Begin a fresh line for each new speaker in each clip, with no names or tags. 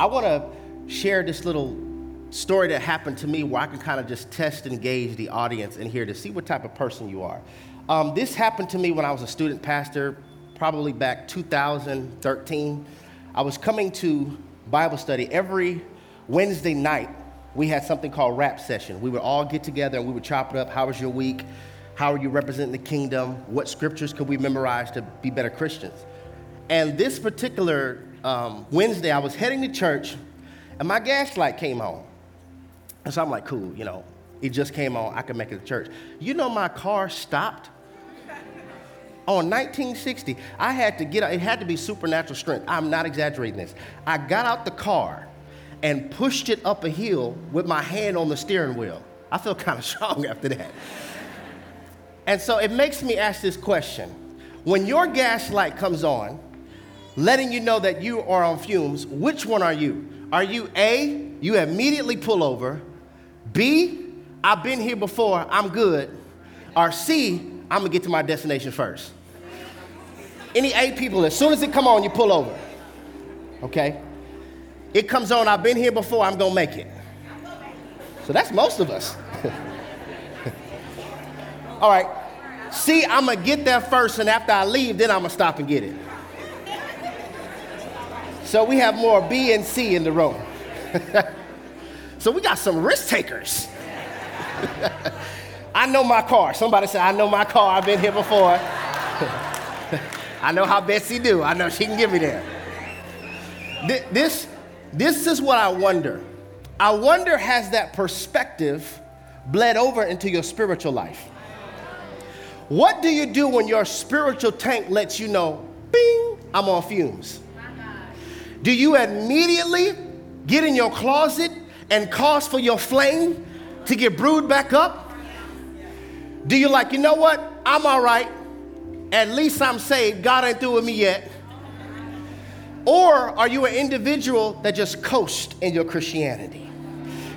I want to share this little story that happened to me where I can kind of just test and gauge the audience in here to see what type of person you are. Um, this happened to me when I was a student pastor, probably back 2013. I was coming to Bible study every Wednesday night. We had something called rap session. We would all get together and we would chop it up. How was your week? How are you representing the kingdom? What scriptures could we memorize to be better Christians? And this particular um, Wednesday, I was heading to church and my gas light came on. And so I'm like, cool, you know, it just came on. I can make it to church. You know, my car stopped on 1960. I had to get, out, it had to be supernatural strength. I'm not exaggerating this. I got out the car and pushed it up a hill with my hand on the steering wheel. I feel kind of strong after that. And so it makes me ask this question when your gas light comes on, letting you know that you are on fumes, which one are you? Are you A, you immediately pull over, B, I've been here before, I'm good, or C, I'm gonna get to my destination first? Any A people, as soon as it come on, you pull over. Okay? It comes on, I've been here before, I'm gonna make it. So that's most of us. All right. See, I'm gonna get there first, and after I leave, then I'm gonna stop and get it. So we have more B and C in the room. so we got some risk takers. I know my car. Somebody said, I know my car. I've been here before. I know how Betsy do. I know she can get me there. This, this is what I wonder. I wonder has that perspective bled over into your spiritual life? What do you do when your spiritual tank lets you know, bing, I'm on fumes? Do you immediately get in your closet and cause for your flame to get brewed back up? Do you like, you know what? I'm all right. At least I'm saved. God ain't through with me yet. Or are you an individual that just coast in your Christianity?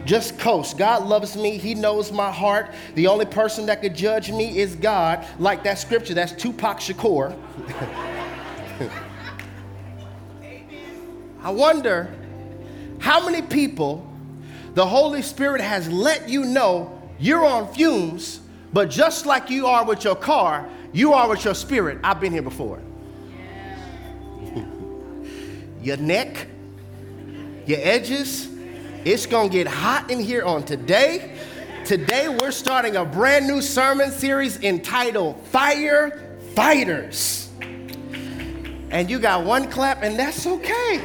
Just coast. God loves me. He knows my heart. The only person that could judge me is God. Like that scripture, that's Tupac Shakur. I wonder how many people the Holy Spirit has let you know you're on fumes, but just like you are with your car, you are with your spirit. I've been here before. your neck, your edges, it's gonna get hot in here on today. Today, we're starting a brand new sermon series entitled Fire Fighters and you got one clap, and that's okay.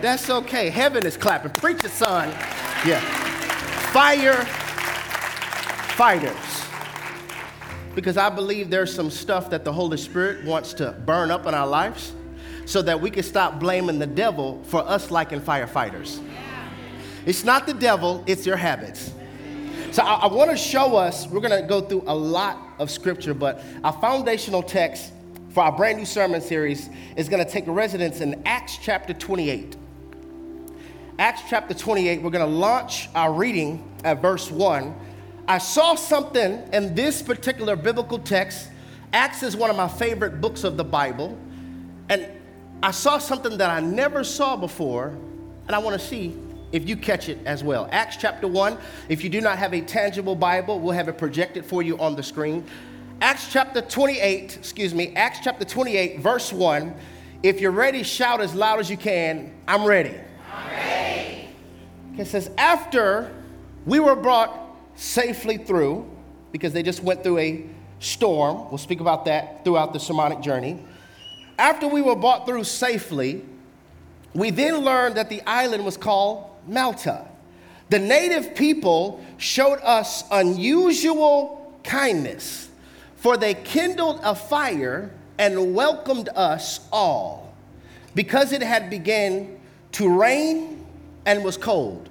That's okay. Heaven is clapping. Preacher, son. Yeah. Fire fighters. Because I believe there's some stuff that the Holy Spirit wants to burn up in our lives so that we can stop blaming the devil for us liking firefighters. It's not the devil, it's your habits. So I, I want to show us, we're going to go through a lot of scripture, but our foundational text for our brand new sermon series is going to take residence in Acts chapter 28. Acts chapter 28, we're going to launch our reading at verse 1. I saw something in this particular biblical text. Acts is one of my favorite books of the Bible. And I saw something that I never saw before, and I want to see if you catch it as well. Acts chapter 1, if you do not have a tangible Bible, we'll have it projected for you on the screen. Acts chapter 28, excuse me, Acts chapter 28, verse 1. If you're ready, shout as loud as you can, I'm ready.
I'm ready.
It says, after we were brought safely through, because they just went through a storm, we'll speak about that throughout the sermonic journey. After we were brought through safely, we then learned that the island was called Malta. The native people showed us unusual kindness for they kindled a fire and welcomed us all, because it had begun to rain and was cold.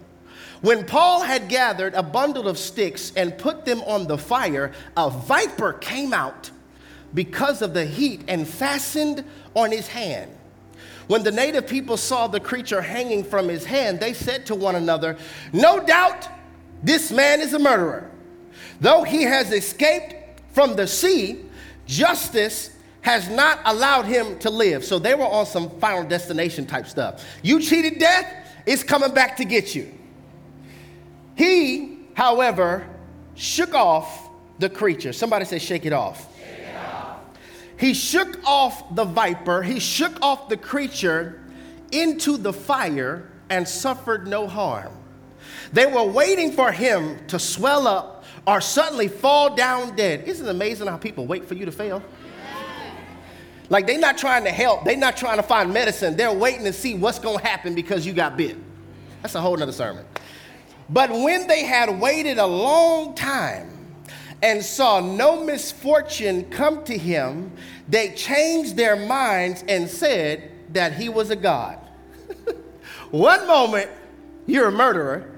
When Paul had gathered a bundle of sticks and put them on the fire, a viper came out because of the heat and fastened on his hand. When the native people saw the creature hanging from his hand, they said to one another, No doubt this man is a murderer. Though he has escaped from the sea, justice has not allowed him to live. So they were on some final destination type stuff. You cheated death, it's coming back to get you. He, however, shook off the creature. Somebody say, shake it off. He shook off the viper, he shook off the creature into the fire and suffered no harm. They were waiting for him to swell up or suddenly fall down dead. Isn't it amazing how people wait for you to fail? Like they're not trying to help, they're not trying to find medicine. They're waiting to see what's going to happen because you got bit. That's a whole nother sermon. But when they had waited a long time and saw no misfortune come to him, they changed their minds and said that he was a god. One moment, you're a murderer.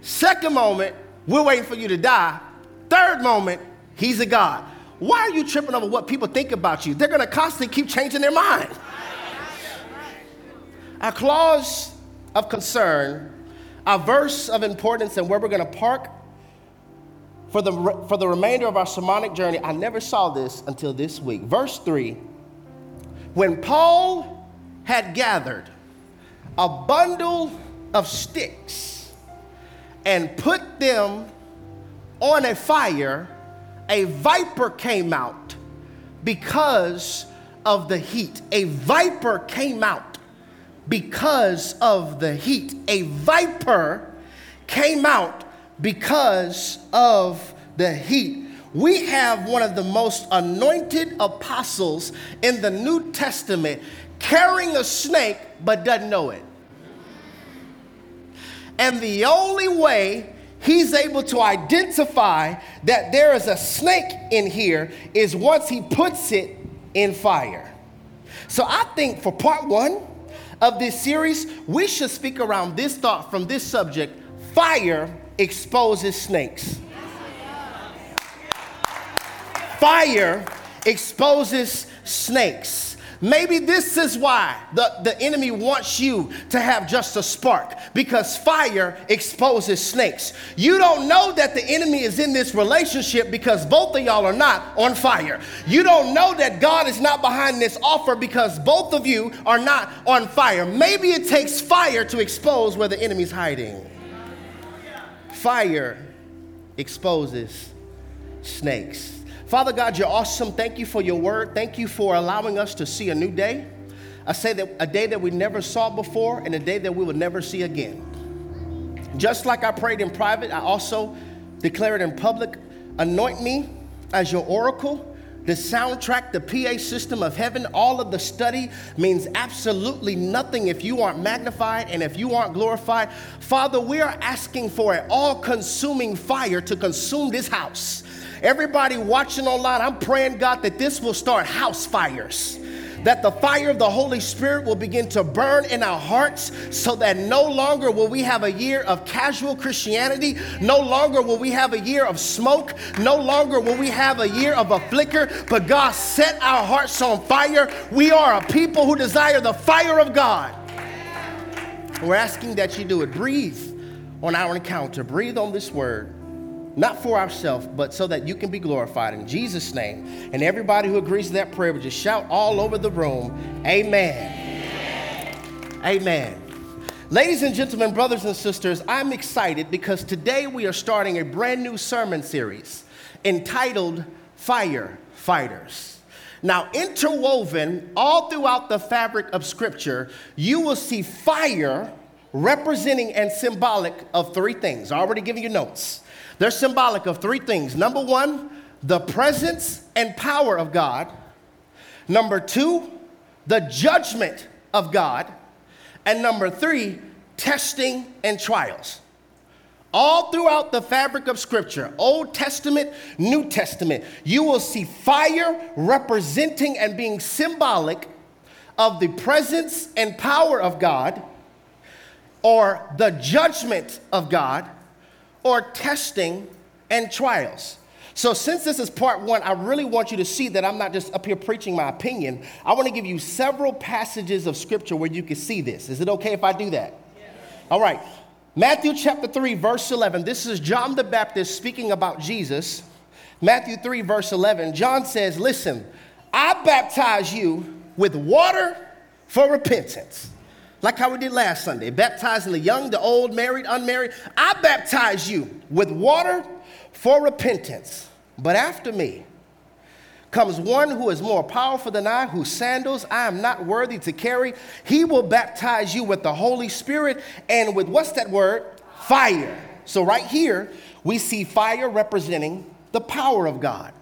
Second moment, we're waiting for you to die. Third moment, he's a God. Why are you tripping over what people think about you? They're going to constantly keep changing their mind. A clause of concern, a verse of importance, and where we're going to park for the, for the remainder of our sermonic journey. I never saw this until this week. Verse 3 When Paul had gathered a bundle of sticks, and put them on a fire, a viper came out because of the heat. A viper came out because of the heat. A viper came out because of the heat. We have one of the most anointed apostles in the New Testament carrying a snake but doesn't know it. And the only way he's able to identify that there is a snake in here is once he puts it in fire. So I think for part one of this series, we should speak around this thought from this subject fire exposes snakes. Fire exposes snakes. Maybe this is why the, the enemy wants you to have just a spark because fire exposes snakes. You don't know that the enemy is in this relationship because both of y'all are not on fire. You don't know that God is not behind this offer because both of you are not on fire. Maybe it takes fire to expose where the enemy's hiding. Fire exposes snakes. Father God, you're awesome. Thank you for your word. Thank you for allowing us to see a new day. I say that a day that we never saw before and a day that we will never see again. Just like I prayed in private, I also declare it in public. Anoint me as your oracle. The soundtrack, the PA system of heaven, all of the study means absolutely nothing if you aren't magnified and if you aren't glorified. Father, we are asking for an all consuming fire to consume this house. Everybody watching online, I'm praying, God, that this will start house fires that the fire of the Holy Spirit will begin to burn in our hearts so that no longer will we have a year of casual Christianity, no longer will we have a year of smoke, no longer will we have a year of a flicker, but God set our hearts on fire. We are a people who desire the fire of God. We're asking that you do it. Breathe on our encounter, breathe on this word not for ourselves, but so that you can be glorified. In Jesus' name. And everybody who agrees to that prayer would just shout all over the room, Amen. Amen. Amen. Ladies and gentlemen, brothers and sisters, I'm excited because today we are starting a brand new sermon series entitled Fire Fighters. Now, interwoven all throughout the fabric of Scripture, you will see fire representing and symbolic of three things. I already given you notes. They're symbolic of three things. Number one, the presence and power of God. Number two, the judgment of God. And number three, testing and trials. All throughout the fabric of Scripture, Old Testament, New Testament, you will see fire representing and being symbolic of the presence and power of God or the judgment of God or testing and trials. So, since this is part one, I really want you to see that I'm not just up here preaching my opinion. I want to give you several passages of scripture where you can see this. Is it okay if I do that? Yes. All right. Matthew chapter 3, verse 11. This is John the Baptist speaking about Jesus. Matthew 3, verse 11. John says, Listen, I baptize you with water for repentance. Like how we did last Sunday, baptizing the young, the old, married, unmarried. I baptize you with water for repentance. But after me comes one who is more powerful than I, whose sandals I am not worthy to carry. He will baptize you with the Holy Spirit and with what's that word? Fire. So, right here, we see fire representing the power of God.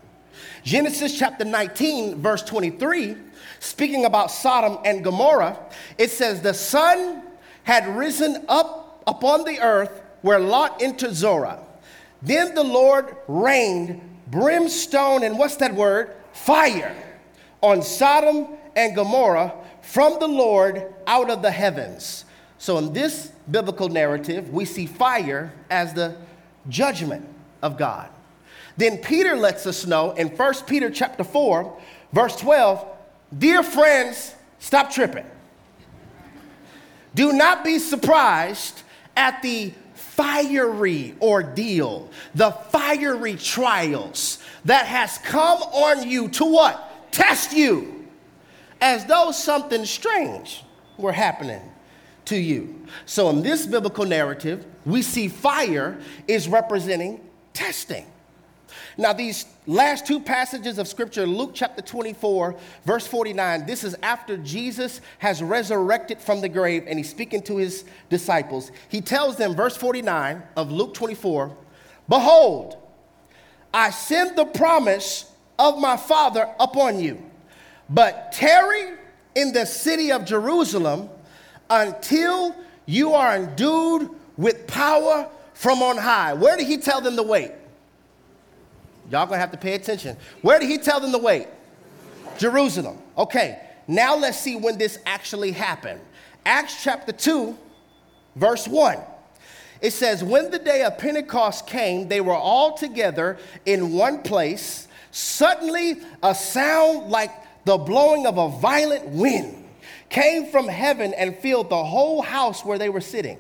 Genesis chapter 19, verse 23, speaking about Sodom and Gomorrah, it says, The sun had risen up upon the earth where Lot entered Zoar. Then the Lord rained brimstone and what's that word? Fire on Sodom and Gomorrah from the Lord out of the heavens. So in this biblical narrative, we see fire as the judgment of God. Then Peter lets us know in 1 Peter chapter 4, verse 12, dear friends, stop tripping. Do not be surprised at the fiery ordeal, the fiery trials that has come on you to what? Test you. As though something strange were happening to you. So in this biblical narrative, we see fire is representing testing. Now, these last two passages of scripture, Luke chapter 24, verse 49, this is after Jesus has resurrected from the grave and he's speaking to his disciples. He tells them, verse 49 of Luke 24, Behold, I send the promise of my Father upon you, but tarry in the city of Jerusalem until you are endued with power from on high. Where did he tell them to wait? Y'all gonna have to pay attention. Where did he tell them to wait? Jerusalem. Okay, now let's see when this actually happened. Acts chapter 2, verse 1. It says, When the day of Pentecost came, they were all together in one place. Suddenly, a sound like the blowing of a violent wind came from heaven and filled the whole house where they were sitting.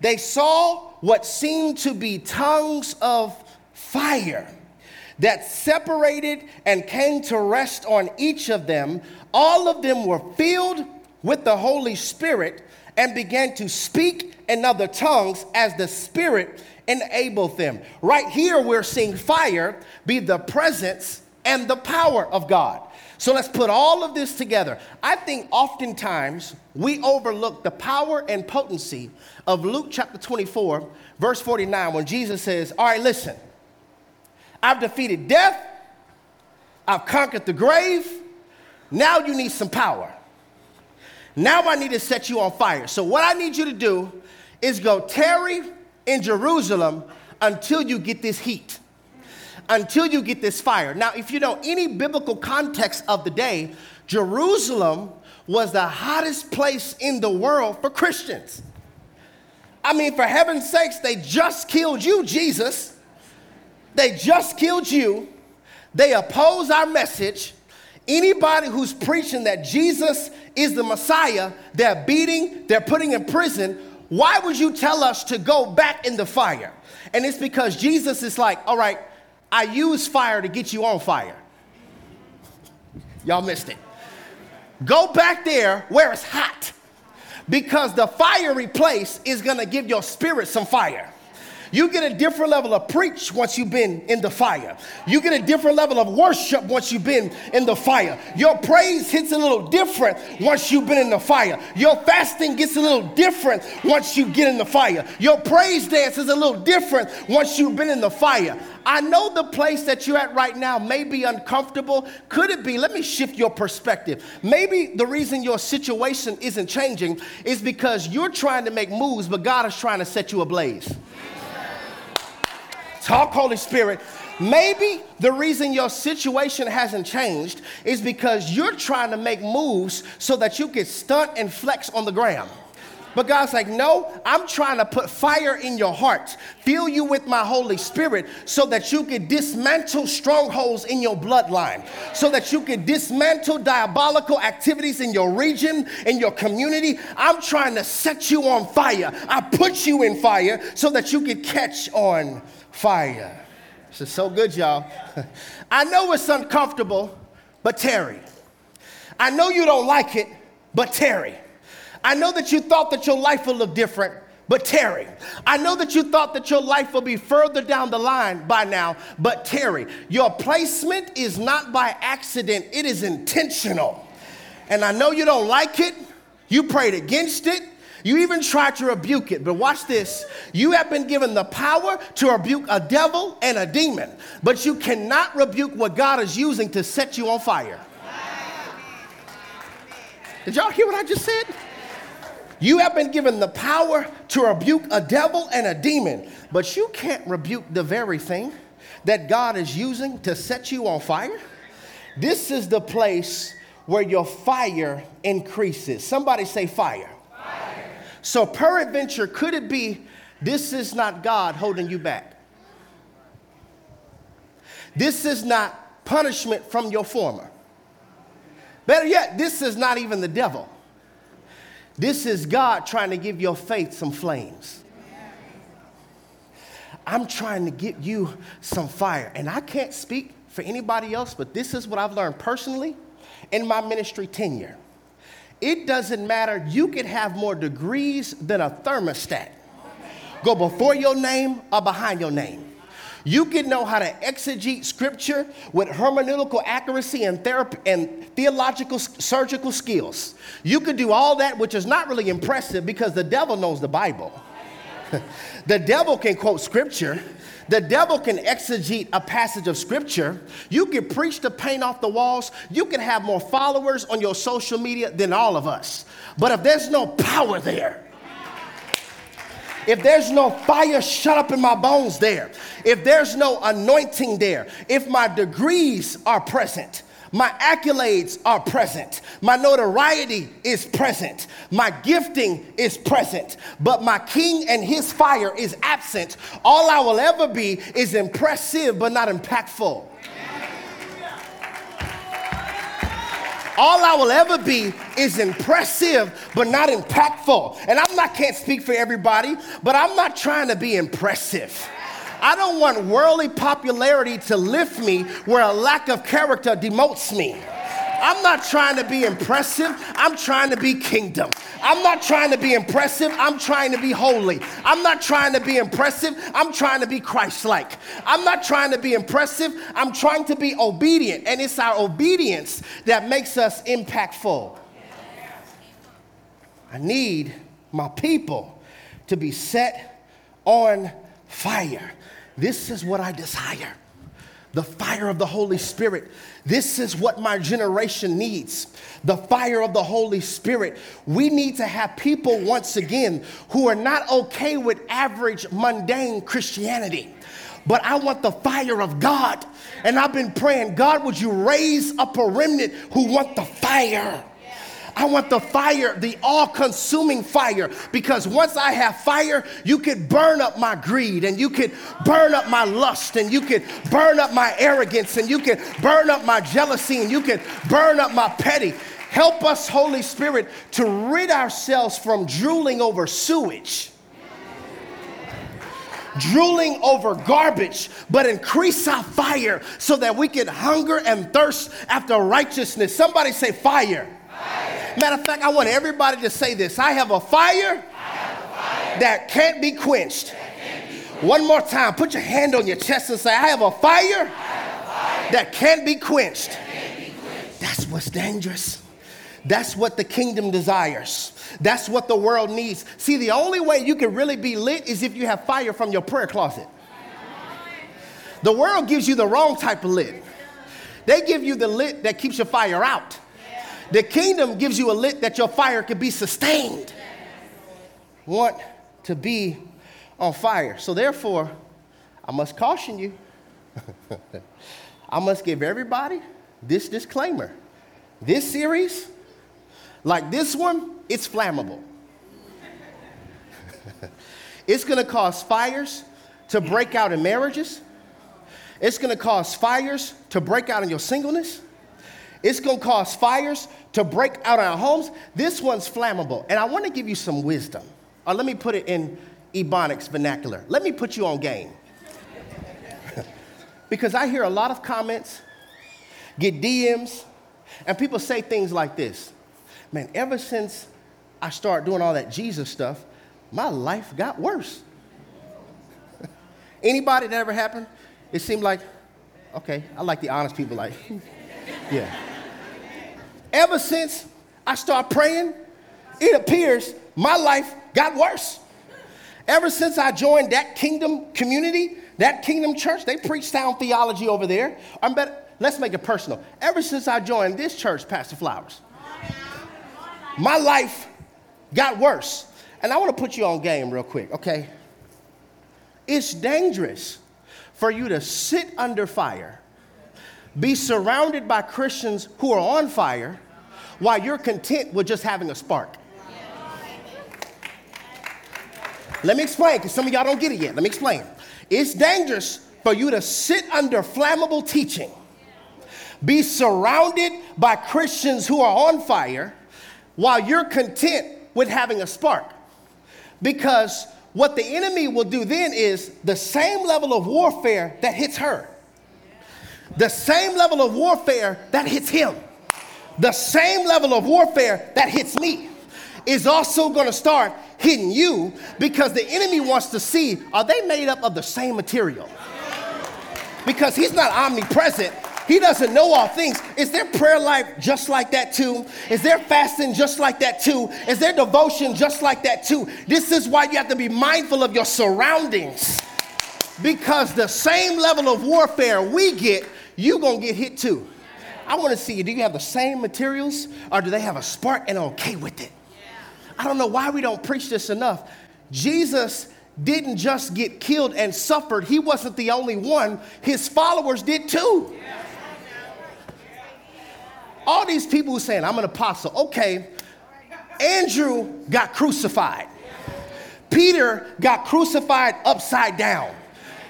They saw what seemed to be tongues of fire that separated and came to rest on each of them. All of them were filled with the Holy Spirit and began to speak in other tongues as the Spirit enabled them. Right here, we're seeing fire be the presence and the power of God. So let's put all of this together. I think oftentimes we overlook the power and potency of Luke chapter 24, verse 49, when Jesus says, All right, listen, I've defeated death, I've conquered the grave. Now you need some power. Now I need to set you on fire. So, what I need you to do is go tarry in Jerusalem until you get this heat, until you get this fire. Now, if you know any biblical context of the day, Jerusalem was the hottest place in the world for Christians. I mean, for heaven's sakes, they just killed you, Jesus. They just killed you. They oppose our message. Anybody who's preaching that Jesus is the Messiah, they're beating, they're putting in prison. Why would you tell us to go back in the fire? And it's because Jesus is like, all right, I use fire to get you on fire. Y'all missed it. Go back there where it's hot because the fiery place is gonna give your spirit some fire. You get a different level of preach once you've been in the fire. You get a different level of worship once you've been in the fire. Your praise hits a little different once you've been in the fire. Your fasting gets a little different once you get in the fire. Your praise dance is a little different once you've been in the fire. I know the place that you're at right now may be uncomfortable. Could it be? Let me shift your perspective. Maybe the reason your situation isn't changing is because you're trying to make moves, but God is trying to set you ablaze. Talk, Holy Spirit. Maybe the reason your situation hasn't changed is because you're trying to make moves so that you can stunt and flex on the ground. But God's like, no, I'm trying to put fire in your heart, fill you with my Holy Spirit so that you can dismantle strongholds in your bloodline, so that you can dismantle diabolical activities in your region, in your community. I'm trying to set you on fire. I put you in fire so that you can catch on fire. This is so good, y'all. I know it's uncomfortable, but tarry. I know you don't like it, but tarry. I know that you thought that your life will look different, but tarry, I know that you thought that your life will be further down the line by now, but tarry, Your placement is not by accident, it is intentional. And I know you don't like it, you prayed against it, you even tried to rebuke it, but watch this. You have been given the power to rebuke a devil and a demon, but you cannot rebuke what God is using to set you on fire. Did y'all hear what I just said? You have been given the power to rebuke a devil and a demon, but you can't rebuke the very thing that God is using to set you on fire. This is the place where your fire increases. Somebody say fire. fire. So, peradventure, could it be this is not God holding you back? This is not punishment from your former. Better yet, this is not even the devil. This is God trying to give your faith some flames. I'm trying to get you some fire. And I can't speak for anybody else, but this is what I've learned personally in my ministry tenure. It doesn't matter, you can have more degrees than a thermostat. Go before your name or behind your name. You can know how to exegete scripture with hermeneutical accuracy and, therapy, and theological surgical skills. You can do all that, which is not really impressive because the devil knows the Bible. the devil can quote scripture. The devil can exegete a passage of scripture. You can preach the paint off the walls. You can have more followers on your social media than all of us. But if there's no power there, if there's no fire shut up in my bones there, if there's no anointing there, if my degrees are present, my accolades are present. My notoriety is present. My gifting is present. But my king and his fire is absent. All I will ever be is impressive but not impactful. all I will ever be is impressive but not impactful. And I'm not can't speak for everybody, but I'm not trying to be impressive. I don't want worldly popularity to lift me where a lack of character demotes me. I'm not trying to be impressive. I'm trying to be kingdom. I'm not trying to be impressive. I'm trying to be holy. I'm not trying to be impressive. I'm trying to be Christ like. I'm not trying to be impressive. I'm trying to be obedient. And it's our obedience that makes us impactful. I need my people to be set on fire. This is what I desire the fire of the Holy Spirit. This is what my generation needs the fire of the Holy Spirit. We need to have people once again who are not okay with average, mundane Christianity. But I want the fire of God. And I've been praying, God, would you raise up a remnant who want the fire? I want the fire, the all consuming fire, because once I have fire, you could burn up my greed and you could burn up my lust and you could burn up my arrogance and you could burn up my jealousy and you could burn up my petty. Help us, Holy Spirit, to rid ourselves from drooling over sewage drooling over garbage, but increase our fire so that we can hunger and thirst after righteousness. Somebody say fire. Matter of fact, I want everybody to say this I have a fire, have a fire that can't be quenched. Can't be quenched. One more time, put your hand on your chest and say, I have a fire, have a fire that can't be. Can't be quenched. That's what's dangerous. That's what the kingdom desires. That's what the world needs. See, the only way you can really be lit is if you have fire from your prayer closet. The world gives you the wrong type of lit. They give you the lit that keeps your fire out. The kingdom gives you a lit that your fire can be sustained. Want to be on fire. So, therefore, I must caution you. I must give everybody this disclaimer. This series, like this one, it's flammable. it's gonna cause fires to break out in marriages. It's gonna cause fires to break out in your singleness. It's gonna cause fires to break out our homes. This one's flammable. And I wanna give you some wisdom. Or let me put it in Ebonics vernacular. Let me put you on game. because I hear a lot of comments, get DMs, And people say things like this Man, ever since I started doing all that Jesus stuff, my life got worse. Anybody that ever happened? It seemed like, okay, I like the honest people, like, yeah. Ever since I started praying, it appears my life got worse. Ever since I joined that kingdom community, that kingdom church, they preach sound theology over there. I'm better, let's make it personal. Ever since I joined this church, Pastor Flowers, my life got worse. And I want to put you on game real quick, okay? It's dangerous for you to sit under fire, be surrounded by Christians who are on fire, while you're content with just having a spark. Let me explain, because some of y'all don't get it yet. Let me explain. It's dangerous for you to sit under flammable teaching, be surrounded by Christians who are on fire, while you're content with having a spark. Because what the enemy will do then is the same level of warfare that hits her, the same level of warfare that hits him, the same level of warfare that hits me is also going to start hitting you because the enemy wants to see are they made up of the same material? Because he's not omnipresent. He doesn't know all things. Is their prayer life just like that too? Is their fasting just like that too? Is their devotion just like that too? This is why you have to be mindful of your surroundings. Because the same level of warfare we get, you're going to get hit too. I want to see you. Do you have the same materials or do they have a spark and are okay with it? I don't know why we don't preach this enough. Jesus didn't just get killed and suffered, he wasn't the only one, his followers did too. All these people who saying, I'm an apostle, okay, Andrew got crucified. Peter got crucified upside down.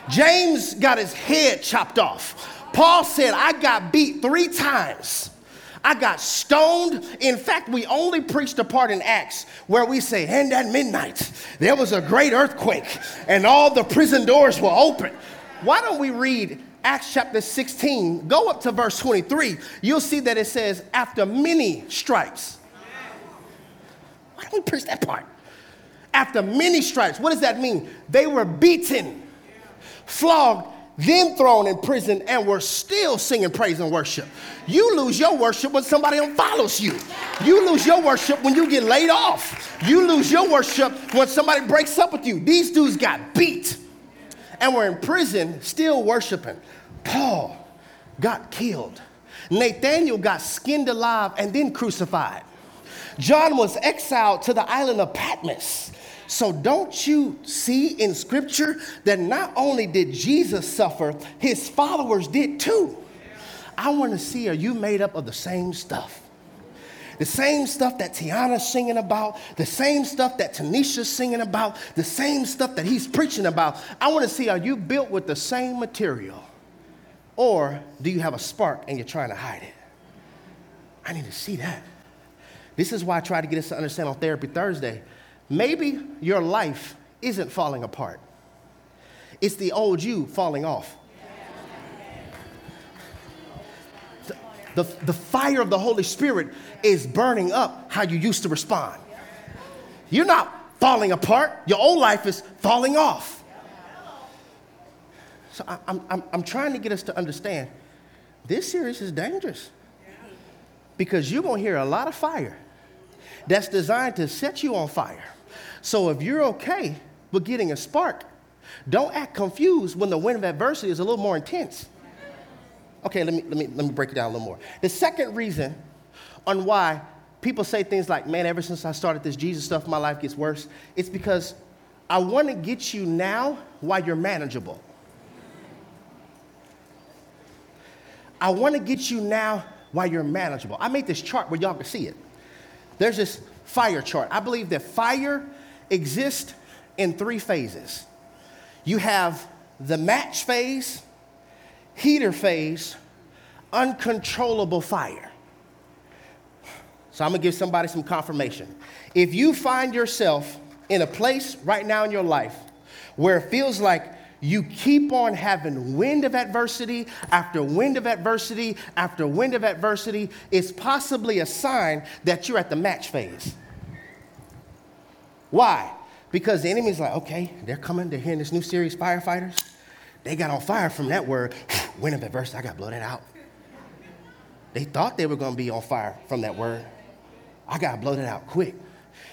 James got his head chopped off. Paul said, I got beat three times. I got stoned. In fact, we only preached a part in Acts where we say, and at midnight, there was a great earthquake and all the prison doors were open. Why don't we read Acts chapter 16? Go up to verse 23. You'll see that it says, after many stripes. Why don't we preach that part? After many stripes. What does that mean? They were beaten, flogged, then thrown in prison, and were still singing praise and worship. You lose your worship when somebody unfollows you. You lose your worship when you get laid off. You lose your worship when somebody breaks up with you. These dudes got beat and were in prison still worshiping. Paul got killed. Nathaniel got skinned alive and then crucified. John was exiled to the island of Patmos. So, don't you see in scripture that not only did Jesus suffer, his followers did too? I want to see are you made up of the same stuff? The same stuff that Tiana's singing about, the same stuff that Tanisha's singing about, the same stuff that he's preaching about. I want to see are you built with the same material? Or do you have a spark and you're trying to hide it? I need to see that. This is why I try to get us to understand on Therapy Thursday Maybe your life isn't falling apart, it's the old you falling off. The, the, fire of the Holy Spirit is burning up how you used to respond. You're not falling apart, your old life is falling off. So I, I'm, I'm, I'm trying to get us to understand this series is dangerous because you're going to hear a lot of fire that's designed to set you on fire. So if you're okay with getting a spark, don't act confused when the wind of adversity is a little more intense. Okay, let me, let me, let me break it down a little more. The second reason on why people say things like, man, ever since I started this Jesus stuff, my life gets worse, it's because I want to get you now while you're manageable. I want to get you now while you're manageable. I made this chart where y'all can see it. There's this fire chart. I believe that fire exist in three phases. You have the match phase, heater phase, uncontrollable fire. So I'm gonna give somebody some confirmation. If you find yourself in a place right now in your life where it feels like you keep on having wind of adversity after wind of adversity after wind of adversity, it's possibly a sign that you're at the match phase. Why? Because the enemy's like, okay, they're coming, they're hearing this new series, Firefighters. They got on fire from that word, wind of adversity, I got to blow that out. They thought they were going to be on fire from that word. I got to blow that out quick.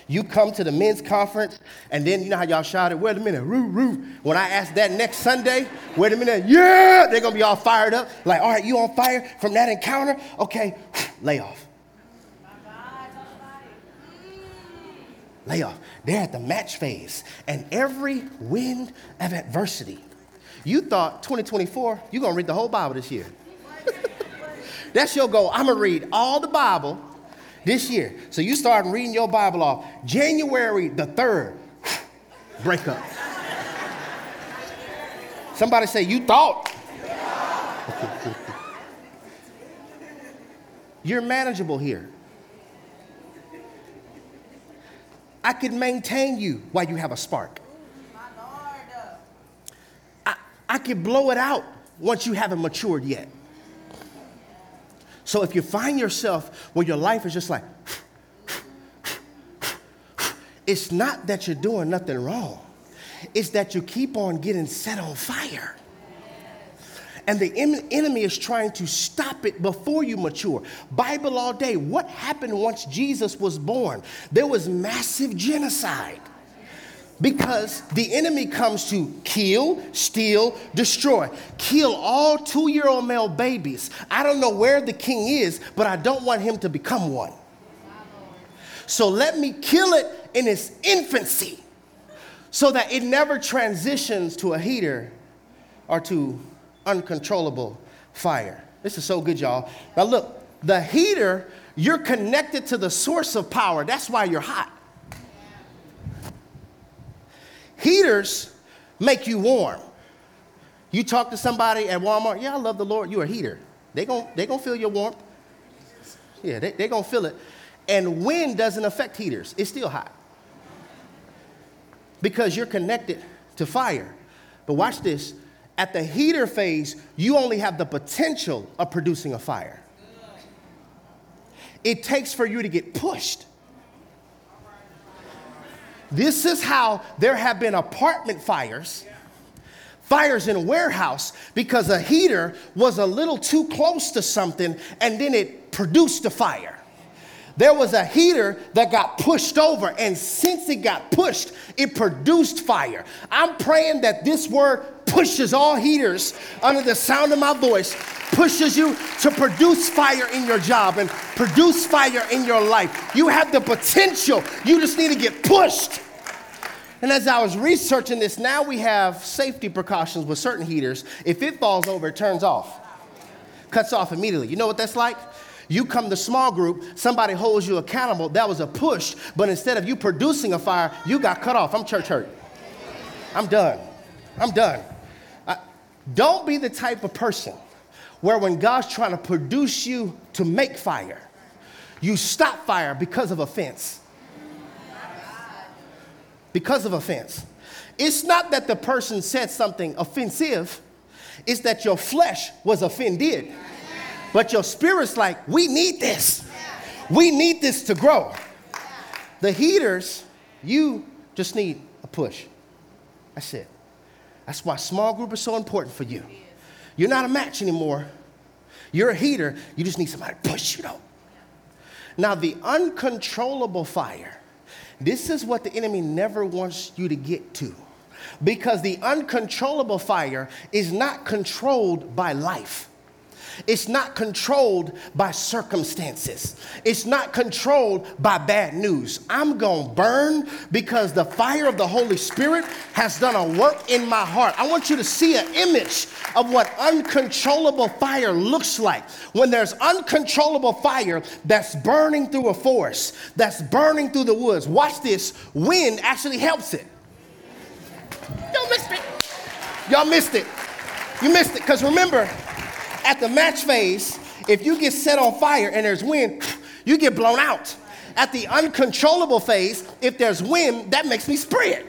You come to the men's conference, and then you know how y'all shouted, wait a minute, roo, roo. When I ask that next Sunday, wait a minute, yeah, they're gonna be all fired up. Like, all right, you on fire from that encounter? Okay, lay off. Lay off. They're at the match phase, and every wind of adversity. You thought 2024, you're gonna read the whole Bible this year. That's your goal. I'm gonna read all the Bible this year. So you start reading your Bible off. January the 3rd, break up. Somebody say, You thought. You're manageable here. I could maintain you while you have a spark. I, I could blow it out once you haven't matured yet. So if you find yourself where your life is just like, it's not that you're doing nothing wrong, it's that you keep on getting set on fire. And the enemy is trying to stop it before you mature. Bible all day. What happened once Jesus was born? There was massive genocide because the enemy comes to kill, steal, destroy. Kill all two year old male babies. I don't know where the king is, but I don't want him to become one. So let me kill it in its infancy so that it never transitions to a heater or to uncontrollable fire. This is so good, y'all. Now, look, the heater, you're connected to the source of power. That's why you're hot. Heaters make you warm. You talk to somebody at Walmart, yeah, I love the Lord, you're a heater. They're going they gonna feel your warmth. Yeah, they're they going to feel it. And wind doesn't affect heaters, it's still hot. Because you're connected to fire. But watch this at the heater phase, you only have the potential of producing a fire. It takes for you to get pushed. This is how there have been apartment fires, fires in a warehouse, because a heater was a little too close to something and then it produced a fire. There was a heater that got pushed over, and since it got pushed, it produced fire. I'm praying that this word pushes all heaters under the sound of my voice, pushes you to produce fire in your job and produce fire in your life. You have the potential, you just need to get pushed. And as I was researching this, now we have safety precautions with certain heaters. If it falls over, it turns off, cuts off immediately. You know what that's like? You come to small group, somebody holds you accountable. That was a push, but instead of you producing a fire, you got cut off. I'm church hurt. I'm done. I'm done. I, don't be the type of person where when God's trying to produce you to make fire, you stop fire because of offense because of offense. It's not that the person said something offensive, it's that your flesh was offended. But your spirit's like, we need this. We need this to grow. The heaters, you just need a push. That's it. That's why small group is so important for you. You're not a match anymore. You're a heater. You just need somebody to push you though. Now, the uncontrollable fire this is what the enemy never wants you to get to. Because the uncontrollable fire is not controlled by life. It's not controlled by circumstances. It's not controlled by bad news. I'm going to burn because the fire of the Holy Spirit has done a work in my heart. I want you to see an image of what uncontrollable fire looks like. When there's uncontrollable fire that's burning through a forest, that's burning through the woods, watch this wind actually helps it. Y'all missed it. Y'all missed it. You missed it because remember, at the match phase, if you get set on fire and there's wind, you get blown out. At the uncontrollable phase, if there's wind, that makes me spread.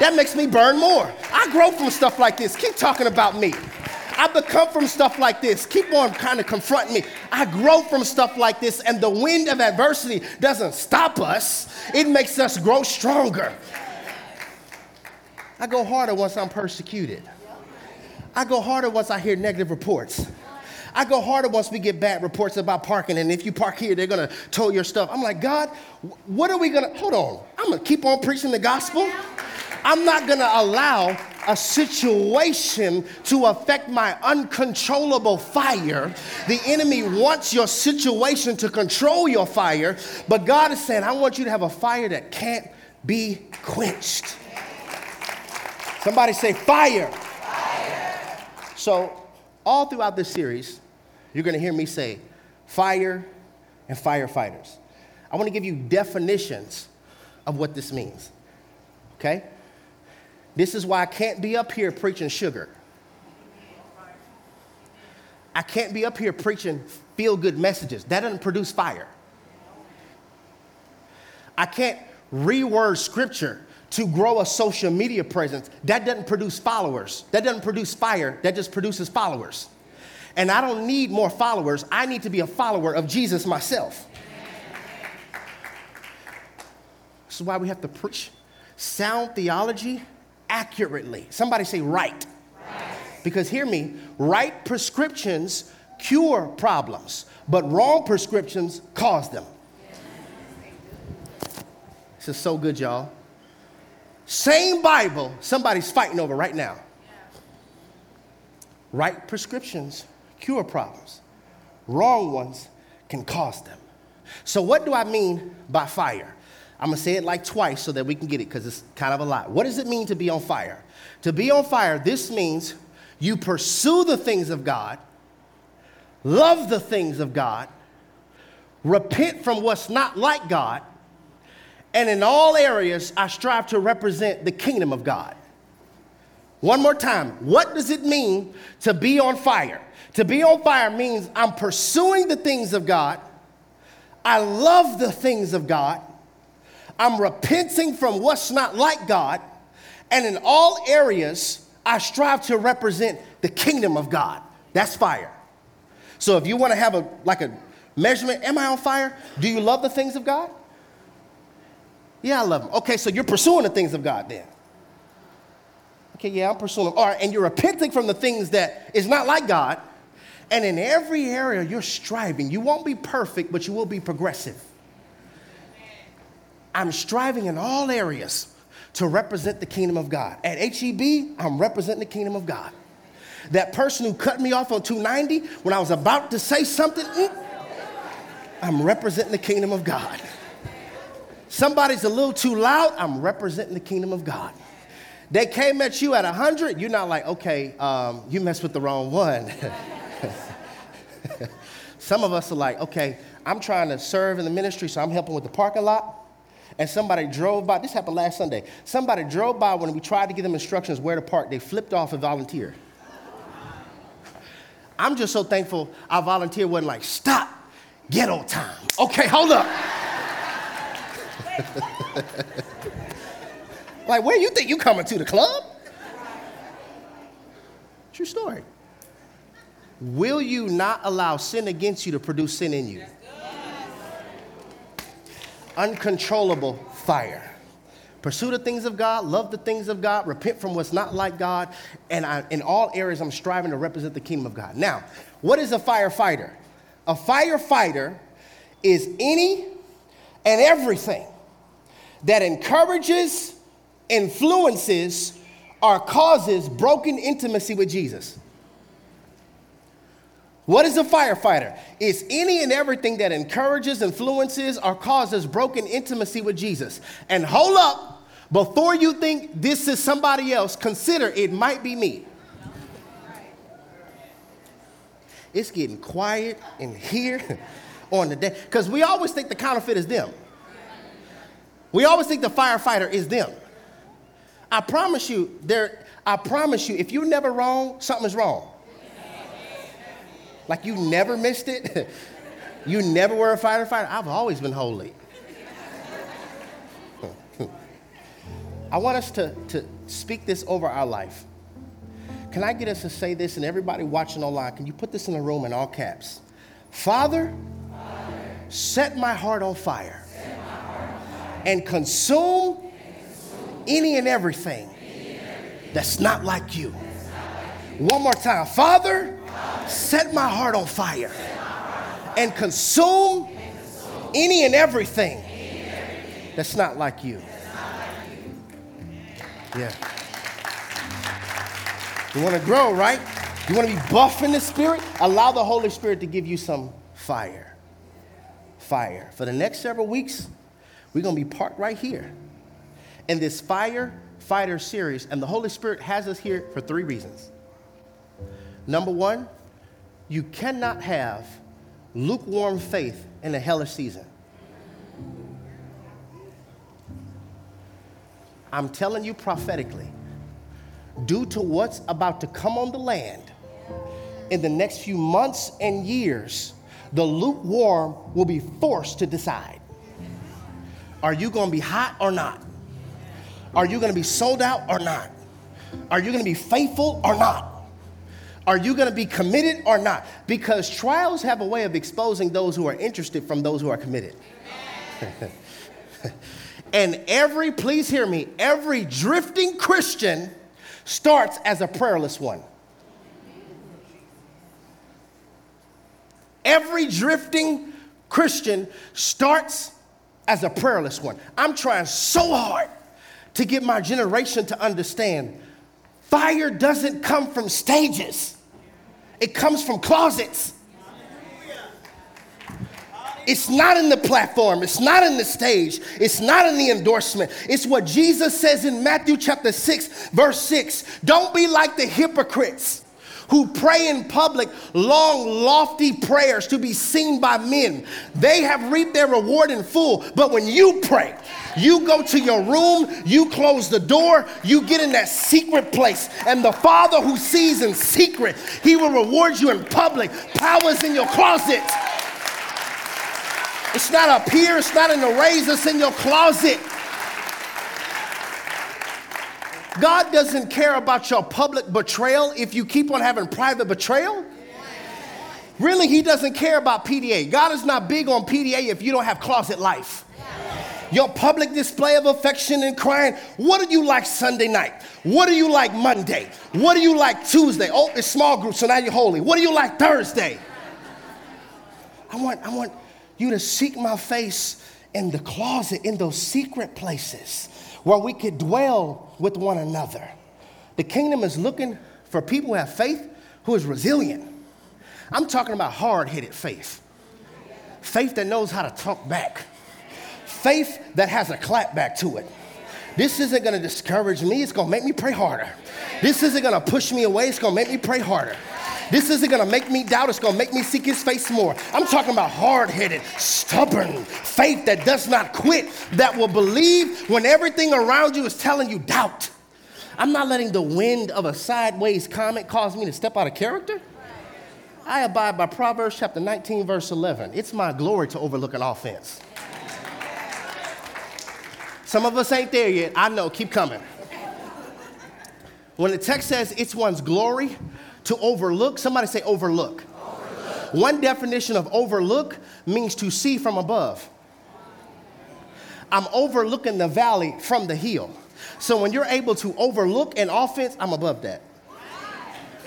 That makes me burn more. I grow from stuff like this. Keep talking about me. I become from stuff like this. Keep on kind of confronting me. I grow from stuff like this, and the wind of adversity doesn't stop us, it makes us grow stronger. I go harder once I'm persecuted. I go harder once I hear negative reports. I go harder once we get bad reports about parking, and if you park here, they're gonna tow your stuff. I'm like, God, what are we gonna, hold on, I'm gonna keep on preaching the gospel. I'm not gonna allow a situation to affect my uncontrollable fire. The enemy wants your situation to control your fire, but God is saying, I want you to have a fire that can't be quenched. Somebody say, fire. So, all throughout this series, you're gonna hear me say, fire and firefighters. I wanna give you definitions of what this means, okay? This is why I can't be up here preaching sugar. I can't be up here preaching feel good messages. That doesn't produce fire. I can't reword scripture to grow a social media presence. That doesn't produce followers. That doesn't produce fire. That just produces followers. And I don't need more followers. I need to be a follower of Jesus myself. This is why we have to preach sound theology accurately. Somebody say right. Because hear me, right prescriptions cure problems, but wrong prescriptions cause them. This is so good, y'all. Same Bible, somebody's fighting over right now. Right prescriptions cure problems, wrong ones can cause them. So, what do I mean by fire? I'm gonna say it like twice so that we can get it because it's kind of a lot. What does it mean to be on fire? To be on fire, this means you pursue the things of God, love the things of God, repent from what's not like God, and in all areas, I strive to represent the kingdom of God. One more time, what does it mean to be on fire? To be on fire means I'm pursuing the things of God, I love the things of God, I'm repenting from what's not like God, and in all areas, I strive to represent the kingdom of God. That's fire. So if you want to have a like a measurement, am I on fire? Do you love the things of God? Yeah, I love them. Okay, so you're pursuing the things of God then. Okay, yeah, I'm pursuing them. All right, and you're repenting from the things that is not like God. And in every area, you're striving. You won't be perfect, but you will be progressive. I'm striving in all areas to represent the kingdom of God. At HEB, I'm representing the kingdom of God. That person who cut me off on 290 when I was about to say something, mm, I'm representing the kingdom of God. Somebody's a little too loud, I'm representing the kingdom of God. They came at you at 100, you're not like, okay, um, you messed with the wrong one. Some of us are like, okay, I'm trying to serve in the ministry, so I'm helping with the parking lot and somebody drove by. This happened last Sunday. Somebody drove by when we tried to give them instructions where to park. They flipped off and volunteered. I'm just so thankful our volunteer wasn't like, stop, ghetto time. Okay, hold up. like, where you think you coming to the club? True story. Will you not allow sin against you to produce sin in you? uncontrollable fire. Pursue the things of God, love the things of God, repent from what's not like God, and I, in all areas, I'm striving to represent the kingdom of God. Now, what is a firefighter? A firefighter is any and everything that encourages, influences, or causes broken intimacy with Jesus. What is a firefighter? It's any and everything that encourages, influences, or causes broken intimacy with Jesus. And hold up, before you think this is somebody else, consider it might be me. It's getting quiet in here on the day. Because we always think the counterfeit is them. We always think the firefighter is them. I promise you, there, I promise you, if you're never wrong, something's wrong. Like you never missed it? you never were a fighter fighter? I've always been holy. I want us to, to speak this over our life. Can I get us to say this and everybody watching online? Can you put this in the room in all caps? Father, Father set my heart on fire and, consume any and everything, that's, not like you. One more time. Father, set my heart on fire, and, consume any and everything that's not like you. Yeah. You want to grow, right? You want to be buff in the spirit? Allow the Holy Spirit to give you some fire. Fire. For the next several weeks, we're going to be parked right here in this fire fighter series. And the Holy Spirit has us here for three reasons. Number one, you cannot have lukewarm faith in a hellish season. I'm telling you prophetically, due to what's about to come on the land in the next few months and years, the lukewarm will be forced to decide. Are you going to be hot or not? Are you going to be sold out or not? Are you going to be faithful or not? Are you going to be committed or not? Because trials have a way of exposing those who are interested from those who are committed. And every, please hear me, every drifting Christian starts as a prayerless one. Every drifting Christian starts as a prayerless one. I'm trying so hard to get my generation to understand fire doesn't come from stages, it comes from closets. It's not in the platform, it's not in the stage, it's not in the endorsement. It's what Jesus says in Matthew chapter 6, verse 6. Don't be like the hypocrites who pray in public long, lofty prayers to be seen by men. They have reaped their reward in full. But when you pray, you go to your room, you close the door, you get in that secret place, and the Father who sees in secret, He will reward you in public. Power's in your closet. It's not up here, it's not in the raise, it's in your closet. God doesn't care about your public betrayal if you keep on having private betrayal. Really, He doesn't care about PDA. God is not big on PDA if you don't have closet life. Your public display of affection and crying. What do you like Sunday night? What do you like Monday? What do you like Tuesday? Oh, it's small group, so now you're holy. What do you like Thursday? I want, I want, you to seek my face in the closet, in those secret places where we could dwell with one another. The kingdom is looking for people who have faith, who is resilient. I'm talking about hard headed faith. Faith that knows how to talk back. Faith that has a clap back to it. This isn't gonna discourage me, it's gonna make me pray harder. This isn't gonna push me away, it's gonna make me pray harder. This isn't gonna make me doubt, it's gonna make me seek his face more. I'm talking about hard headed, stubborn faith that does not quit, that will believe when everything around you is telling you doubt. I'm not letting the wind of a sideways comment cause me to step out of character. I abide by Proverbs chapter 19, verse 11. It's my glory to overlook an offense. Some of us ain't there yet. I know, keep coming. When the text says it's one's glory to overlook, somebody say overlook. overlook. One definition of overlook means to see from above. I'm overlooking the valley from the hill. So when you're able to overlook an offense, I'm above that.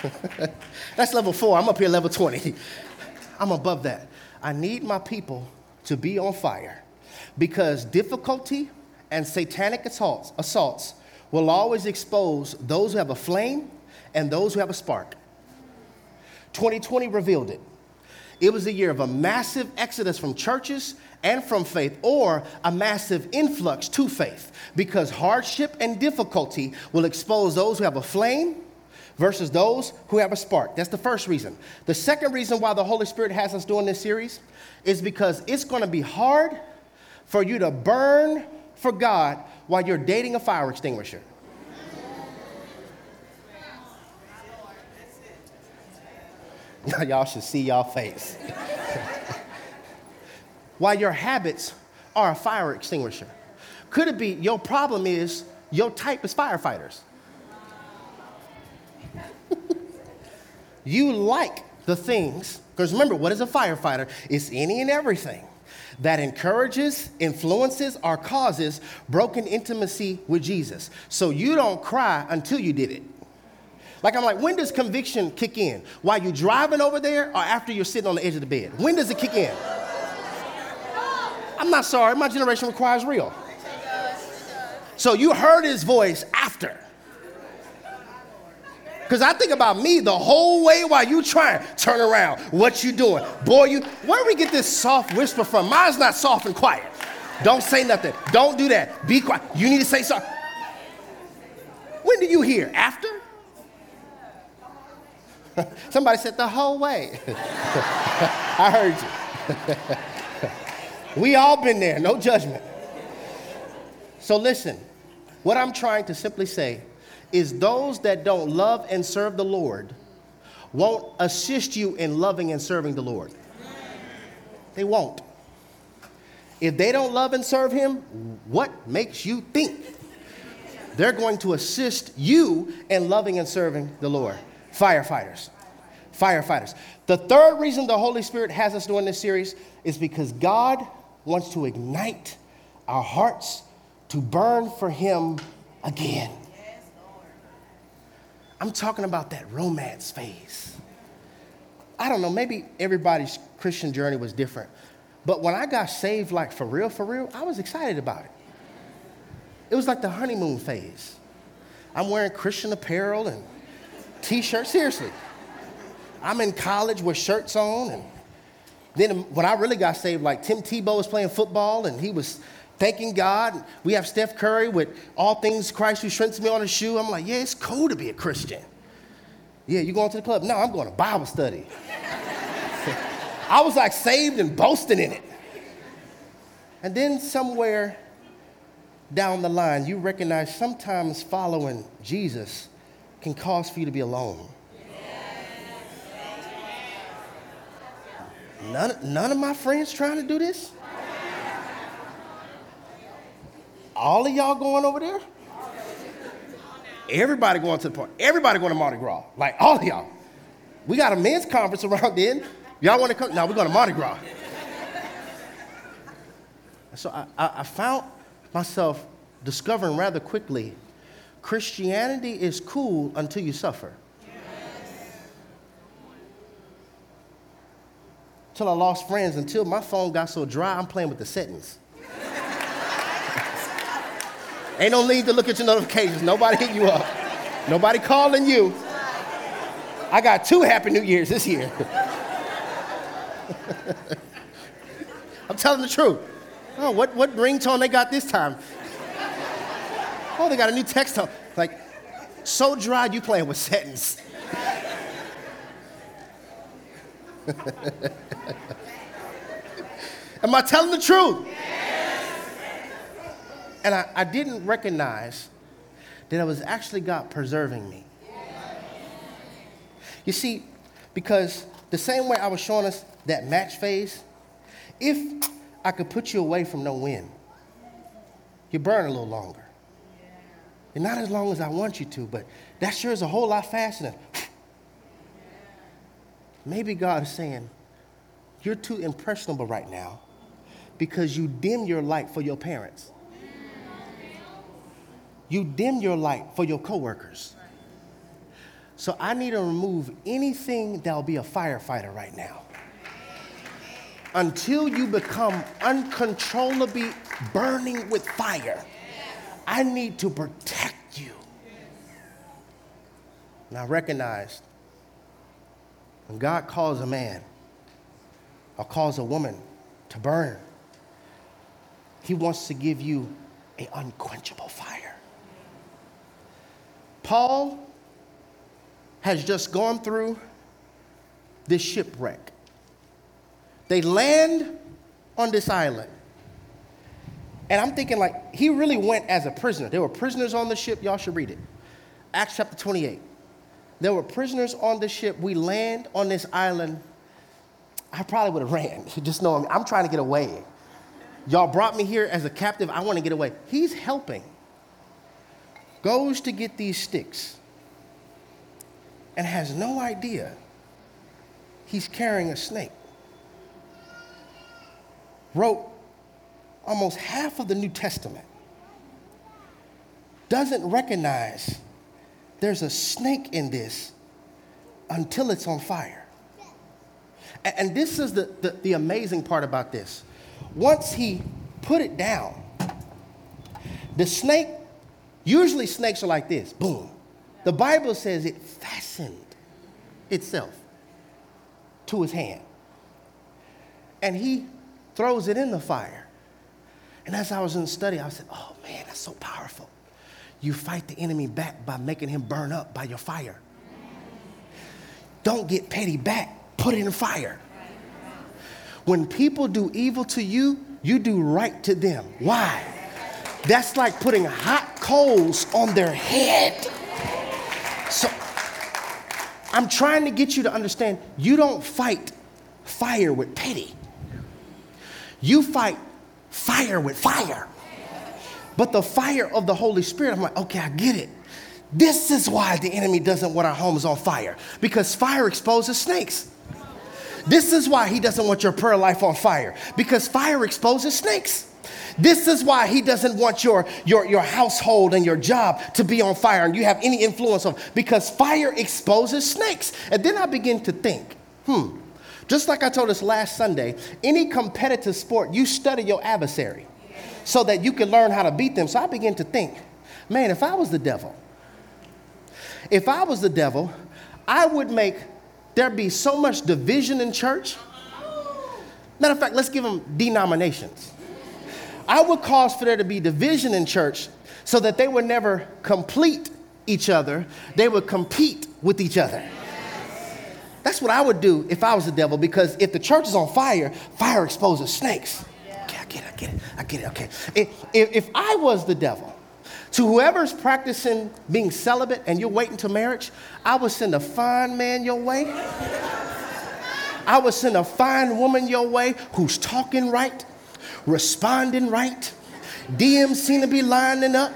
That's level four. I'm up here level 20. I'm above that. I need my people to be on fire because difficulty and satanic assaults, assaults will always expose those who have a flame and those who have a spark. 2020 revealed it. It was a year of a massive exodus from churches and from faith, or a massive influx to faith, because hardship and difficulty will expose those who have a flame versus those who have a spark. That's the first reason. The second reason why the Holy Spirit has us doing this series is because it's going to be hard for you to burn for God while you're dating a fire extinguisher. y'all should see y'all face. Why your habits are a fire extinguisher. Could it be your problem is your type is firefighters. you like the things, because remember, what is a firefighter? It's any and everything that encourages, influences, or causes broken intimacy with Jesus. So you don't cry until you did it. Like, I'm like, when does conviction kick in? While you're driving over there or after you're sitting on the edge of the bed? When does it kick in? I'm not sorry, my generation requires real. So you heard his voice after. Because I think about me the whole way while you trying. Turn around. What you doing? Boy, you where we get this soft whisper from? Mine's not soft and quiet. Don't say nothing. Don't do that. Be quiet. You need to say something. When do you hear? After? Somebody said the whole way. I heard you. we all been there, no judgment. So listen, what I'm trying to simply say is those that don't love and serve the Lord won't assist you in loving and serving the Lord. They won't. If they don't love and serve Him, what makes you think they're going to assist you in loving and serving the Lord? Firefighters. Firefighters. The third reason the Holy Spirit has us doing this series is because God wants to ignite our hearts to burn for Him again. I'm talking about that romance phase. I don't know, maybe everybody's Christian journey was different. But when I got saved, like for real, for real, I was excited about it. It was like the honeymoon phase. I'm wearing Christian apparel and t-shirt. Seriously. I'm in college with shirts on. And then when I really got saved, like Tim Tebow was playing football and he was thanking God. We have Steph Curry with all things Christ who strengthens me on his shoe. I'm like, yeah, it's cool to be a Christian. Yeah, you going to the club? No, I'm going to Bible study. I was like saved and boasting in it. And then somewhere down the line, you recognize sometimes following Jesus can cause for you to be alone. None, none of my friends trying to do this? All of y'all going over there? Everybody going to the party. Everybody going to Mardi Gras. Like all of y'all. We got a men's conference around then. Y'all want to come? No, we're going to Mardi Gras. so I, I, I found myself discovering rather quickly Christianity is cool until you suffer. Until I lost friends, until my phone got so dry, I'm playing with the settings. Ain't no need to look at your notifications. Nobody hit you up. Nobody calling you. I got two Happy New Years this year. I'm telling the truth. Oh, what, what ringtone they got this time? Oh, they got a new text tone. Like, so dry, you playing with settings. Am I telling the truth? Yes. And I, I didn't recognize that it was actually God preserving me. You see, because the same way I was showing us that match phase, if I could put you away from no wind, you burn a little longer. And not as long as I want you to, but that sure is a whole lot faster than. Maybe God is saying, You're too impressionable right now because you dim your light for your parents. You dim your light for your coworkers. So I need to remove anything that'll be a firefighter right now. Until you become uncontrollably burning with fire I need to protect you. And I recognized when God calls a man or calls a woman to burn, he wants to give you an unquenchable fire. Paul has just gone through this shipwreck. They land on this island. And I'm thinking, like, he really went as a prisoner. There were prisoners on the ship. Y'all should read it. Acts chapter 28. There were prisoners on the ship. We land on this island. I probably would have ran, just knowing I'm trying to get away. Y'all brought me here as a captive. I want to get away. He's helping goes to get these sticks and has no idea he's carrying a snake. Wrote almost half of the New Testament. Doesn't recognize there's a snake in this until it's on fire. And this is the, the, the, amazing part about this. Once he put it down, the snake, usually snakes are like this boom. The Bible says it fastened itself to his hand. And he throws it in the fire. And as I was in the study, I said, oh man, that's so powerful. You fight the enemy back by making him burn up by your fire. Don't get petty back, put it in fire. When people do evil to you, you do right to them. Why? That's like putting hot coals on their head. So I'm trying to get you to understand you don't fight fire with petty. You fight fire with fire. But the fire of the Holy Spirit, I'm like, okay, I get it. This is why the enemy doesn't want our homes on fire because fire exposes snakes. This is why he doesn't want your prayer life on fire because fire exposes snakes. This is why he doesn't want your, your, your household and your job to be on fire and you have any influence on because fire exposes snakes. And then I begin to think, hmm, just like I told us last Sunday, any competitive sport, you study your adversary so that you can learn how to beat them. So I begin to think, man, if I was the devil, if I was the devil, I would make there be so much division in church. Matter of fact, let's give them denominations. I would cause for there to be division in church so that they would never complete each other, they would compete with each other. That's what I would do if I was the devil, because if the church is on fire, fire exposes snakes. Okay, I get it, I get it, I get it, okay. If, if I was the devil, to whoever's practicing being celibate and you're waiting to marriage, I would send a fine man your way. I would send a fine woman your way who's talking right, responding right. DMs seem to be lining up.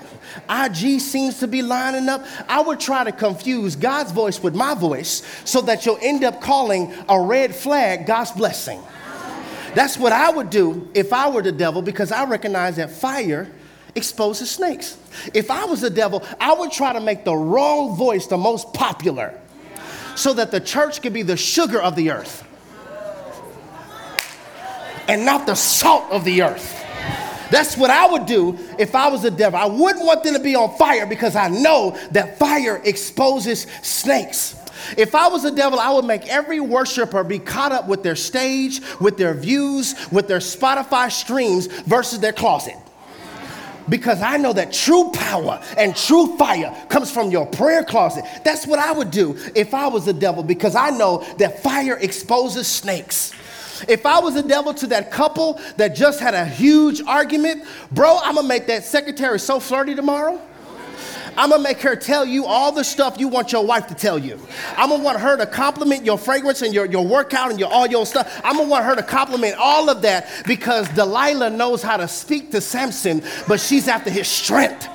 IG seems to be lining up. I would try to confuse God's voice with my voice so that you'll end up calling a red flag God's blessing. That's what I would do if I were the devil because I recognize that fire exposes snakes. If I was the devil, I would try to make the wrong voice the most popular so that the church could be the sugar of the earth and not the salt of the earth. That's what I would do if I was the devil. I wouldn't want them to be on fire because I know that fire exposes snakes. If I was the devil, I would make every worshiper be caught up with their stage, with their views, with their Spotify streams versus their closet. Because I know that true power and true fire comes from your prayer closet. That's what I would do if I was the devil because I know that fire exposes snakes. If I was the devil to that couple that just had a huge argument, bro, I'm gonna make that secretary so flirty tomorrow. I'm gonna make her tell you all the stuff you want your wife to tell you. I'm gonna want her to compliment your fragrance and your, your workout and your all your stuff. I'm gonna want her to compliment all of that because Delilah knows how to speak to Samson, but she's after his strength.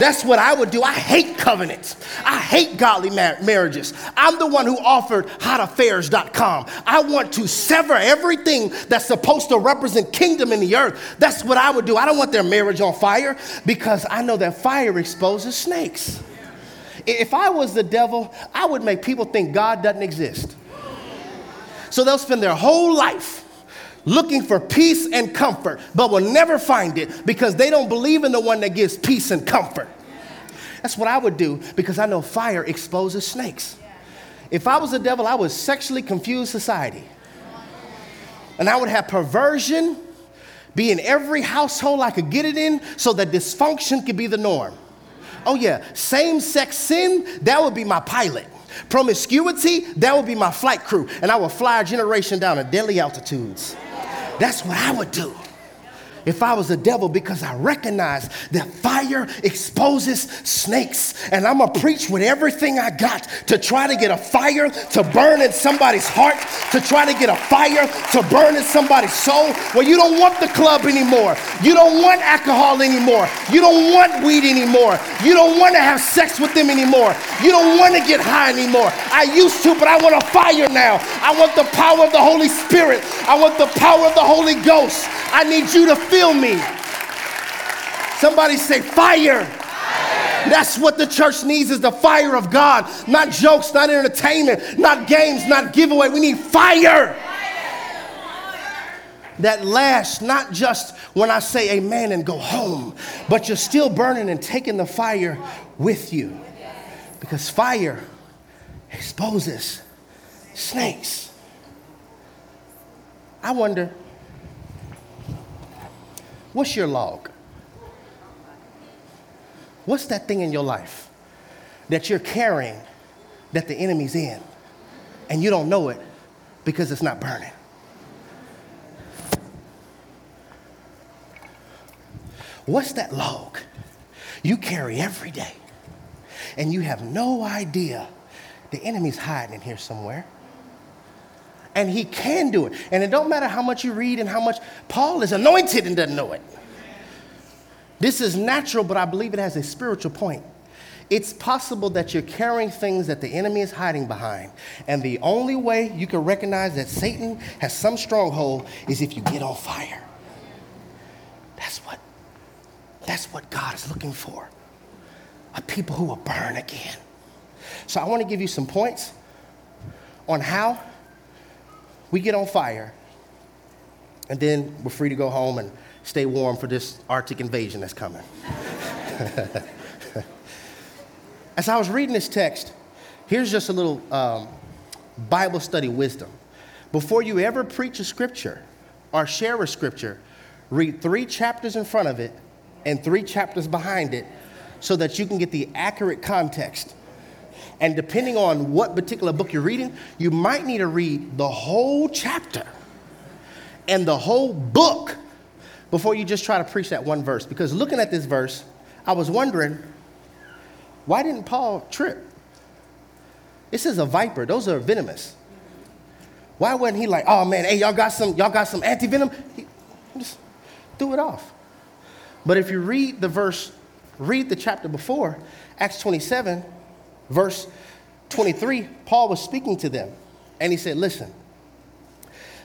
That's what I would do. I hate covenants. I hate godly mar- marriages. I'm the one who offered hotaffairs.com. I want to sever everything that's supposed to represent kingdom in the earth. That's what I would do. I don't want their marriage on fire because I know that fire exposes snakes. If I was the devil, I would make people think God doesn't exist. So they'll spend their whole life looking for peace and comfort, but will never find it because they don't believe in the one that gives peace and comfort. That's what I would do because I know fire exposes snakes. If I was a devil, I would sexually confuse society. And I would have perversion be in every household I could get it in so that dysfunction could be the norm. Oh, yeah, same sex sin, that would be my pilot. Promiscuity, that would be my flight crew. And I would fly a generation down at deadly altitudes. That's what I would do. If I was the devil because I recognize that fire exposes snakes. And I'm going to preach with everything I got to try to get a fire to burn in somebody's heart, to try to get a fire to burn in somebody's soul. Well, you don't want the club anymore. You don't want alcohol anymore. You don't want weed anymore. You don't want to have sex with them anymore. You don't want to get high anymore. I used to, but I want a fire now. I want the power of the Holy Spirit. I want the power of the Holy Ghost. I need you to feel me. Somebody say fire. That's what the church needs is the fire of God. Not jokes, not entertainment, not games, not giveaway. We need fire. That lasts not just when I say amen and go home, but you're still burning and taking the fire with you. Because fire exposes snakes. I wonder What's your log? What's that thing in your life that you're carrying that the enemy's in and you don't know it because it's not burning? What's that log you carry every day and you have no idea the enemy's hiding in here somewhere? And he can do it. And it don't matter how much you read and how much Paul is anointed and doesn't know it. This is natural, but I believe it has a spiritual point. It's possible that you're carrying things that the enemy is hiding behind. And the only way you can recognize that Satan has some stronghold is if you get on fire. That's what that's what God is looking for. A people who will burn again. So I want to give you some points on how we get on fire, and then we're free to go home and stay warm for this Arctic invasion that's coming. As I was reading this text, here's just a little um, Bible study wisdom. Before you ever preach a scripture or share a scripture, read three chapters in front of it and three chapters behind it so that you can get the accurate context. And depending on what particular book you're reading, you might need to read the whole chapter and the whole book before you just try to preach that one verse. Because looking at this verse, I was wondering, why didn't Paul trip? This is a viper, those are venomous. Why wasn't he like, oh man, hey, y'all got some, y'all got some anti-venom? He just threw it off. But if you read the verse, read the chapter before, Acts 27, Verse 23, Paul was speaking to them, and he said, Listen,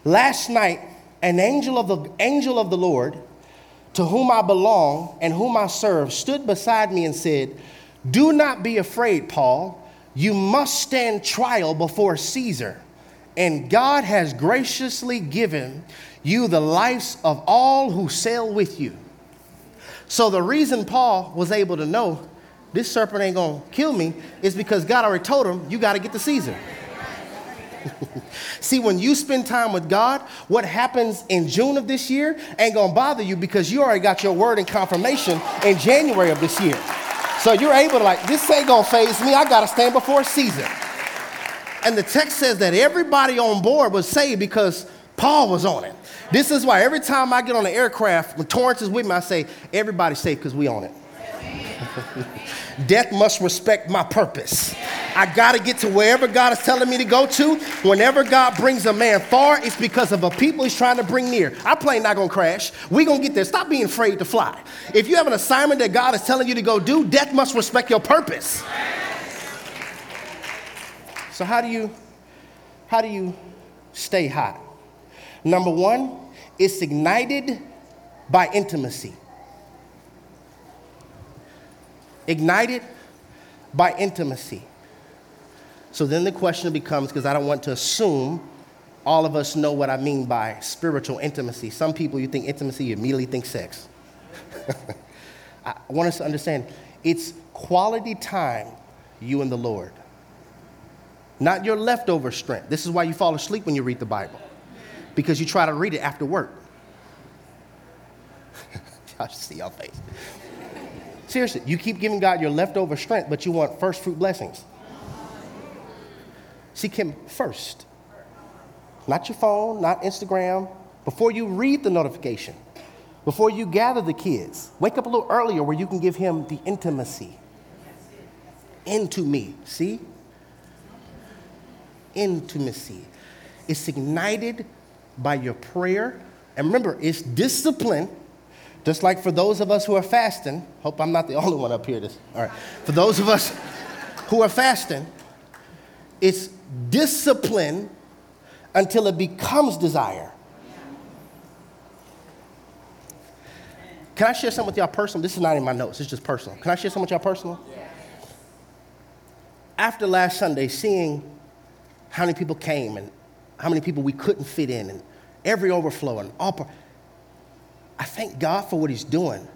last night an angel of the angel of the Lord, to whom I belong and whom I serve, stood beside me and said, Do not be afraid, Paul. You must stand trial before Caesar. And God has graciously given you the lives of all who sail with you. So, the reason Paul was able to know this serpent ain't gonna kill me is because God already told him, you gotta get to Caesar. See, when you spend time with God, what happens in June of this year ain't gonna bother you because you already got your word and confirmation in January of this year. So you're able to, like, this ain't gonna faze me. I gotta stand before Caesar. And the text says that everybody on board was saved because Paul was on it. This is why every time I get on the aircraft, when Torrance is with me, I say, everybody's safe because we on it. Death must respect my purpose. I got to get to wherever God is telling me to go to. Whenever God brings a man far, it's because of a people he's trying to bring near. Our plane not going to crash. we going to get there. Stop being afraid to fly. If you have an assignment that God is telling you to go do, death must respect your purpose. So how do you how do you stay hot? Number 1, it's ignited by intimacy. Ignited by intimacy. So then the question becomes because I don't want to assume all of us know what I mean by spiritual intimacy. Some people, you think intimacy, you immediately think sex. I want us to understand it's quality time, you and the Lord. Not your leftover strength. This is why you fall asleep when you read the Bible, because you try to read it after work. I see your face. Seriously, you keep giving God your leftover strength, but you want first fruit blessings. Seek Him first. Not your phone, not Instagram. Before you read the notification, Before you gather the kids, wake up a little earlier where you can give him the intimacy. Into me, see? Intimacy. It's ignited by your prayer. And remember, it's discipline, just like for those of us who are fasting. Hope I'm not the only one up here. This, all right. For those of us who are fasting, it's discipline until it becomes desire. Can I share something with y'all personal? This is not in my notes, it's just personal. Can I share something with y'all personal? After last Sunday, seeing how many people came and how many people we couldn't fit in and every overflow and all, I thank God for what He's doing.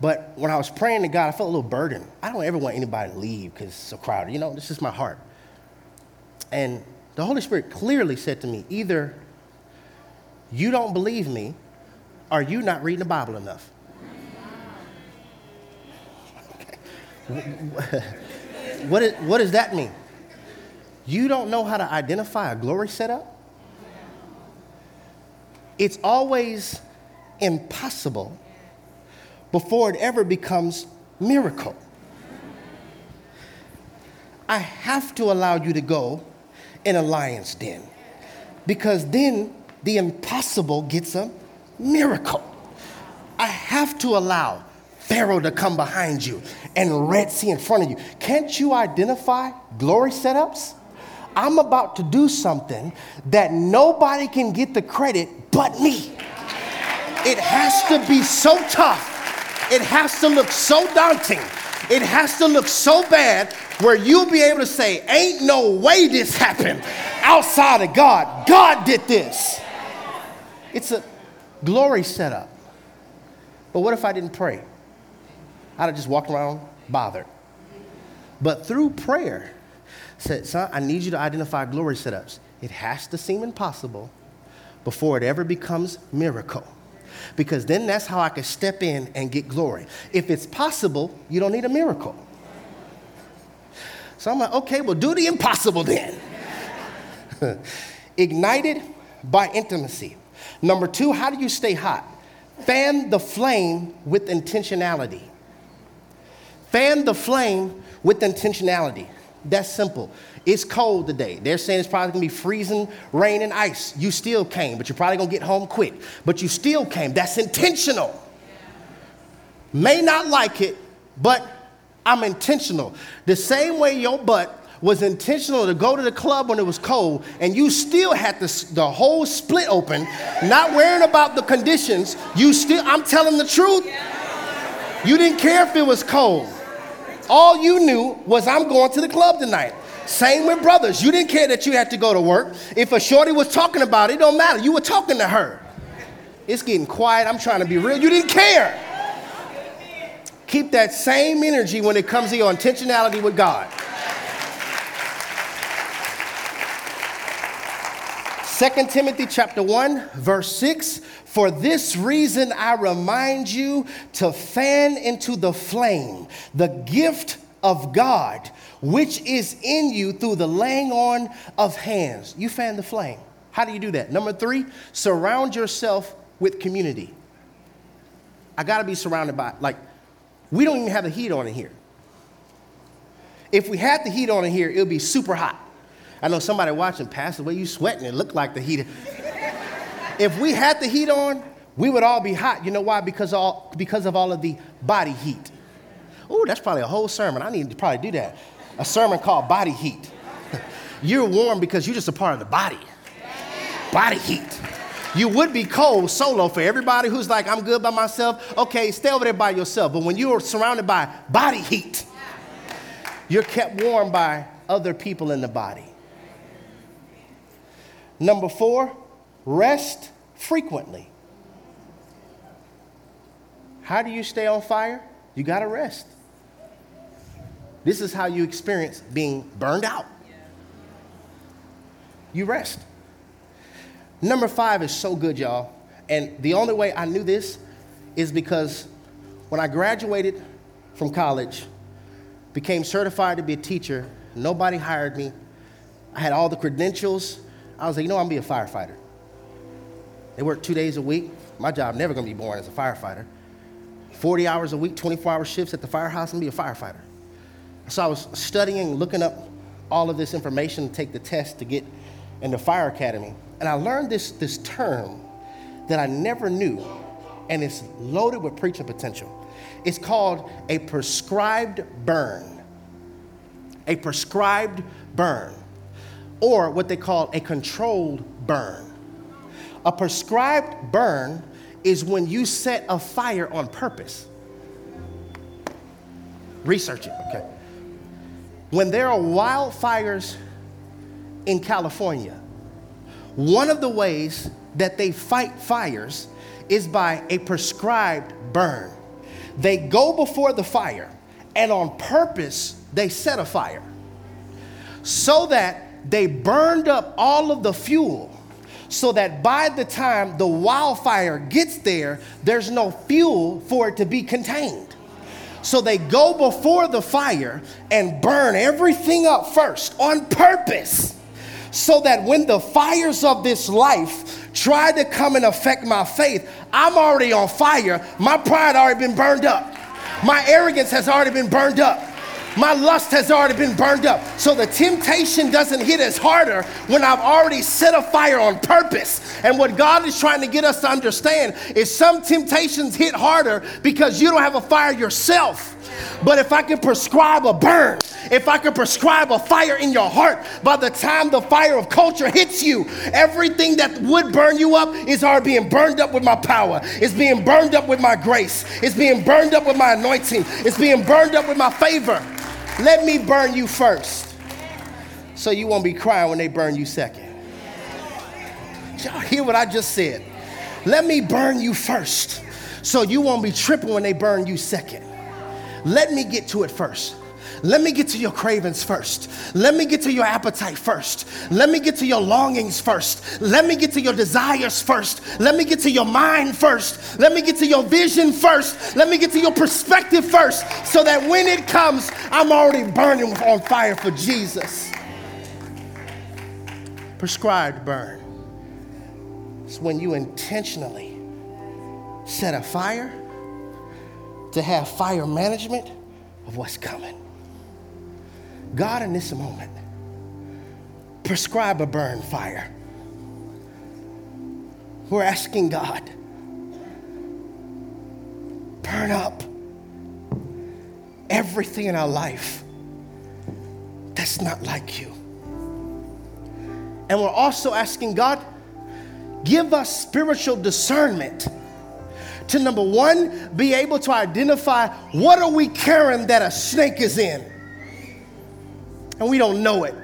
But when I was praying to God, I felt a little burden. I don't ever want anybody to leave because it's so crowded. You know, this is my heart. And the Holy Spirit clearly said to me either you don't believe me or you not reading the Bible enough? what, is, what does that mean? You don't know how to identify a glory setup? It's always impossible before it ever becomes miracle. I have to allow you to go in a lion's den because then the impossible gets a miracle. I have to allow Pharaoh to come behind you and Red Sea in front of you. Can't you identify glory setups? I'm about to do something that nobody can get the credit but me. It has to be so tough. It has to look so daunting. It has to look so bad where you'll be able to say, Ain't no way this happened outside of God. God did this. It's a glory setup. But what if I didn't pray? I'd have just walked around bothered. But through prayer, said, son, I need you to identify glory setups. It has to seem impossible before it ever becomes miracle. Because then that's how I can step in and get glory. If it's possible, you don't need a miracle. So I'm like, okay, well, do the impossible then. Ignited by intimacy. Number two, how do you stay hot? Fan the flame with intentionality. Fan the flame with intentionality. That's simple. It's cold today. They're saying it's probably gonna be freezing rain and ice. You still came, but you're probably gonna get home quick. But you still came. That's intentional. May not like it, but I'm intentional. The same way your butt was intentional to go to the club when it was cold and you still had the, the whole split open, not worrying about the conditions, you still, I'm telling the truth. You didn't care if it was cold. All you knew was I'm going to the club tonight. Same with brothers. You didn't care that you had to go to work. If a shorty was talking about it, it don't matter. You were talking to her. It's getting quiet. I'm trying to be real. You didn't care. Keep that same energy when it comes to your intentionality with God. 2 Timothy chapter 1 verse 6 For this reason I remind you to fan into the flame the gift of God which is in you through the laying on of hands. You fan the flame. How do you do that? Number 3, surround yourself with community. I got to be surrounded by like we don't even have the heat on in here. If we had the heat on in here, it would be super hot. I know somebody watching, Pastor, the way you sweating, it looked like the heat. if we had the heat on, we would all be hot. You know why? Because, all, because of all of the body heat. Oh, that's probably a whole sermon. I need to probably do that. A sermon called Body Heat. you're warm because you're just a part of the body. Body heat. You would be cold solo for everybody who's like, I'm good by myself. Okay, stay over there by yourself. But when you're surrounded by body heat, you're kept warm by other people in the body. Number four, rest frequently. How do you stay on fire? You got to rest. This is how you experience being burned out. You rest. Number five is so good, y'all. And the only way I knew this is because when I graduated from college, became certified to be a teacher, nobody hired me. I had all the credentials, I was like, you know, I'm gonna be a firefighter. They work two days a week. My job never gonna be boring as a firefighter. 40 hours a week, 24 hour shifts at the firehouse and be a firefighter. So I was studying, looking up all of this information to take the test to get in the fire academy. And I learned this, this term that I never knew, and it's loaded with preaching potential. It's called a prescribed burn. A prescribed burn, or what they call a controlled burn. A prescribed burn is when you set a fire on purpose. Research it, okay? When there are wildfires in California, one of the ways that they fight fires is by a prescribed burn. They go before the fire and on purpose they set a fire so that they burned up all of the fuel so that by the time the wildfire gets there, there's no fuel for it to be contained. So they go before the fire and burn everything up first on purpose so that when the fires of this life try to come and affect my faith, I'm already on fire. My pride already been burned up. My arrogance has already been burned up. My lust has already been burned up. So the temptation doesn't hit as harder when I've already set a fire on purpose. And what God is trying to get us to understand is some temptations hit harder because you don't have a fire yourself. But if I can prescribe a burn, if I can prescribe a fire in your heart, by the time the fire of culture hits you, everything that would burn you up is already being burned up with my power. It's being burned up with my grace. It's being burned up with my anointing. It's being burned up with my favor. Let me burn you first so you won't be crying when they burn you second. Y'all hear what I just said? Let me burn you first so you won't be tripping when they burn you second. Let me get to it first. Let me get to your cravings first. Let me get to your appetite first. Let me get to your longings first. Let me get to your desires first. Let me get to your mind first. Let me get to your vision first. Let me get to your perspective first so that when it comes, I'm already burning on fire for Jesus. Prescribed burn. It's when you intentionally set a fire to have fire management of what's coming. God, in this moment, prescribe a burn fire. We're asking God, burn up everything in our life that's not like you. And we're also asking God, give us spiritual discernment to number one, be able to identify what are we carrying that a snake is in and we don't know it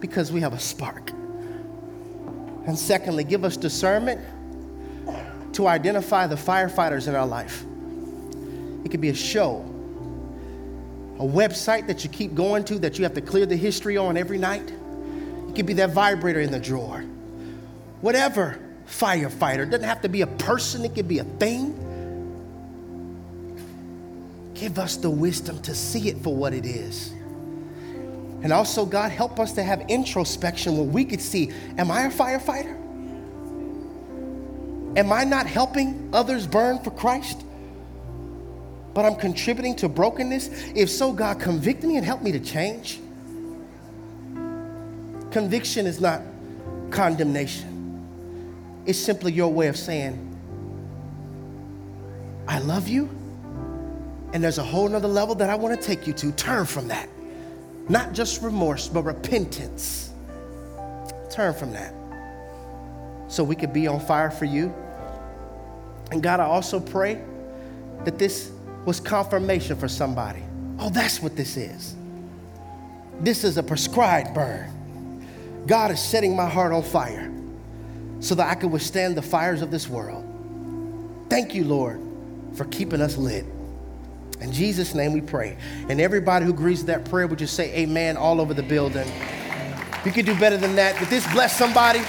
because we have a spark. And secondly, give us discernment to identify the firefighters in our life. It could be a show, a website that you keep going to that you have to clear the history on every night. It could be that vibrator in the drawer. Whatever firefighter, it doesn't have to be a person, it could be a thing. Give us the wisdom to see it for what it is and also, God, help us to have introspection where we could see Am I a firefighter? Am I not helping others burn for Christ? But I'm contributing to brokenness? If so, God, convict me and help me to change. Conviction is not condemnation, it's simply your way of saying, I love you, and there's a whole nother level that I want to take you to. Turn from that. Not just remorse, but repentance. Turn from that. So we could be on fire for you. And God, I also pray that this was confirmation for somebody. Oh, that's what this is. This is a prescribed burn. God is setting my heart on fire so that I can withstand the fires of this world. Thank you, Lord, for keeping us lit. In Jesus' name we pray. And everybody who agrees with that prayer would just say amen all over the building. You can do better than that. Did this bless somebody?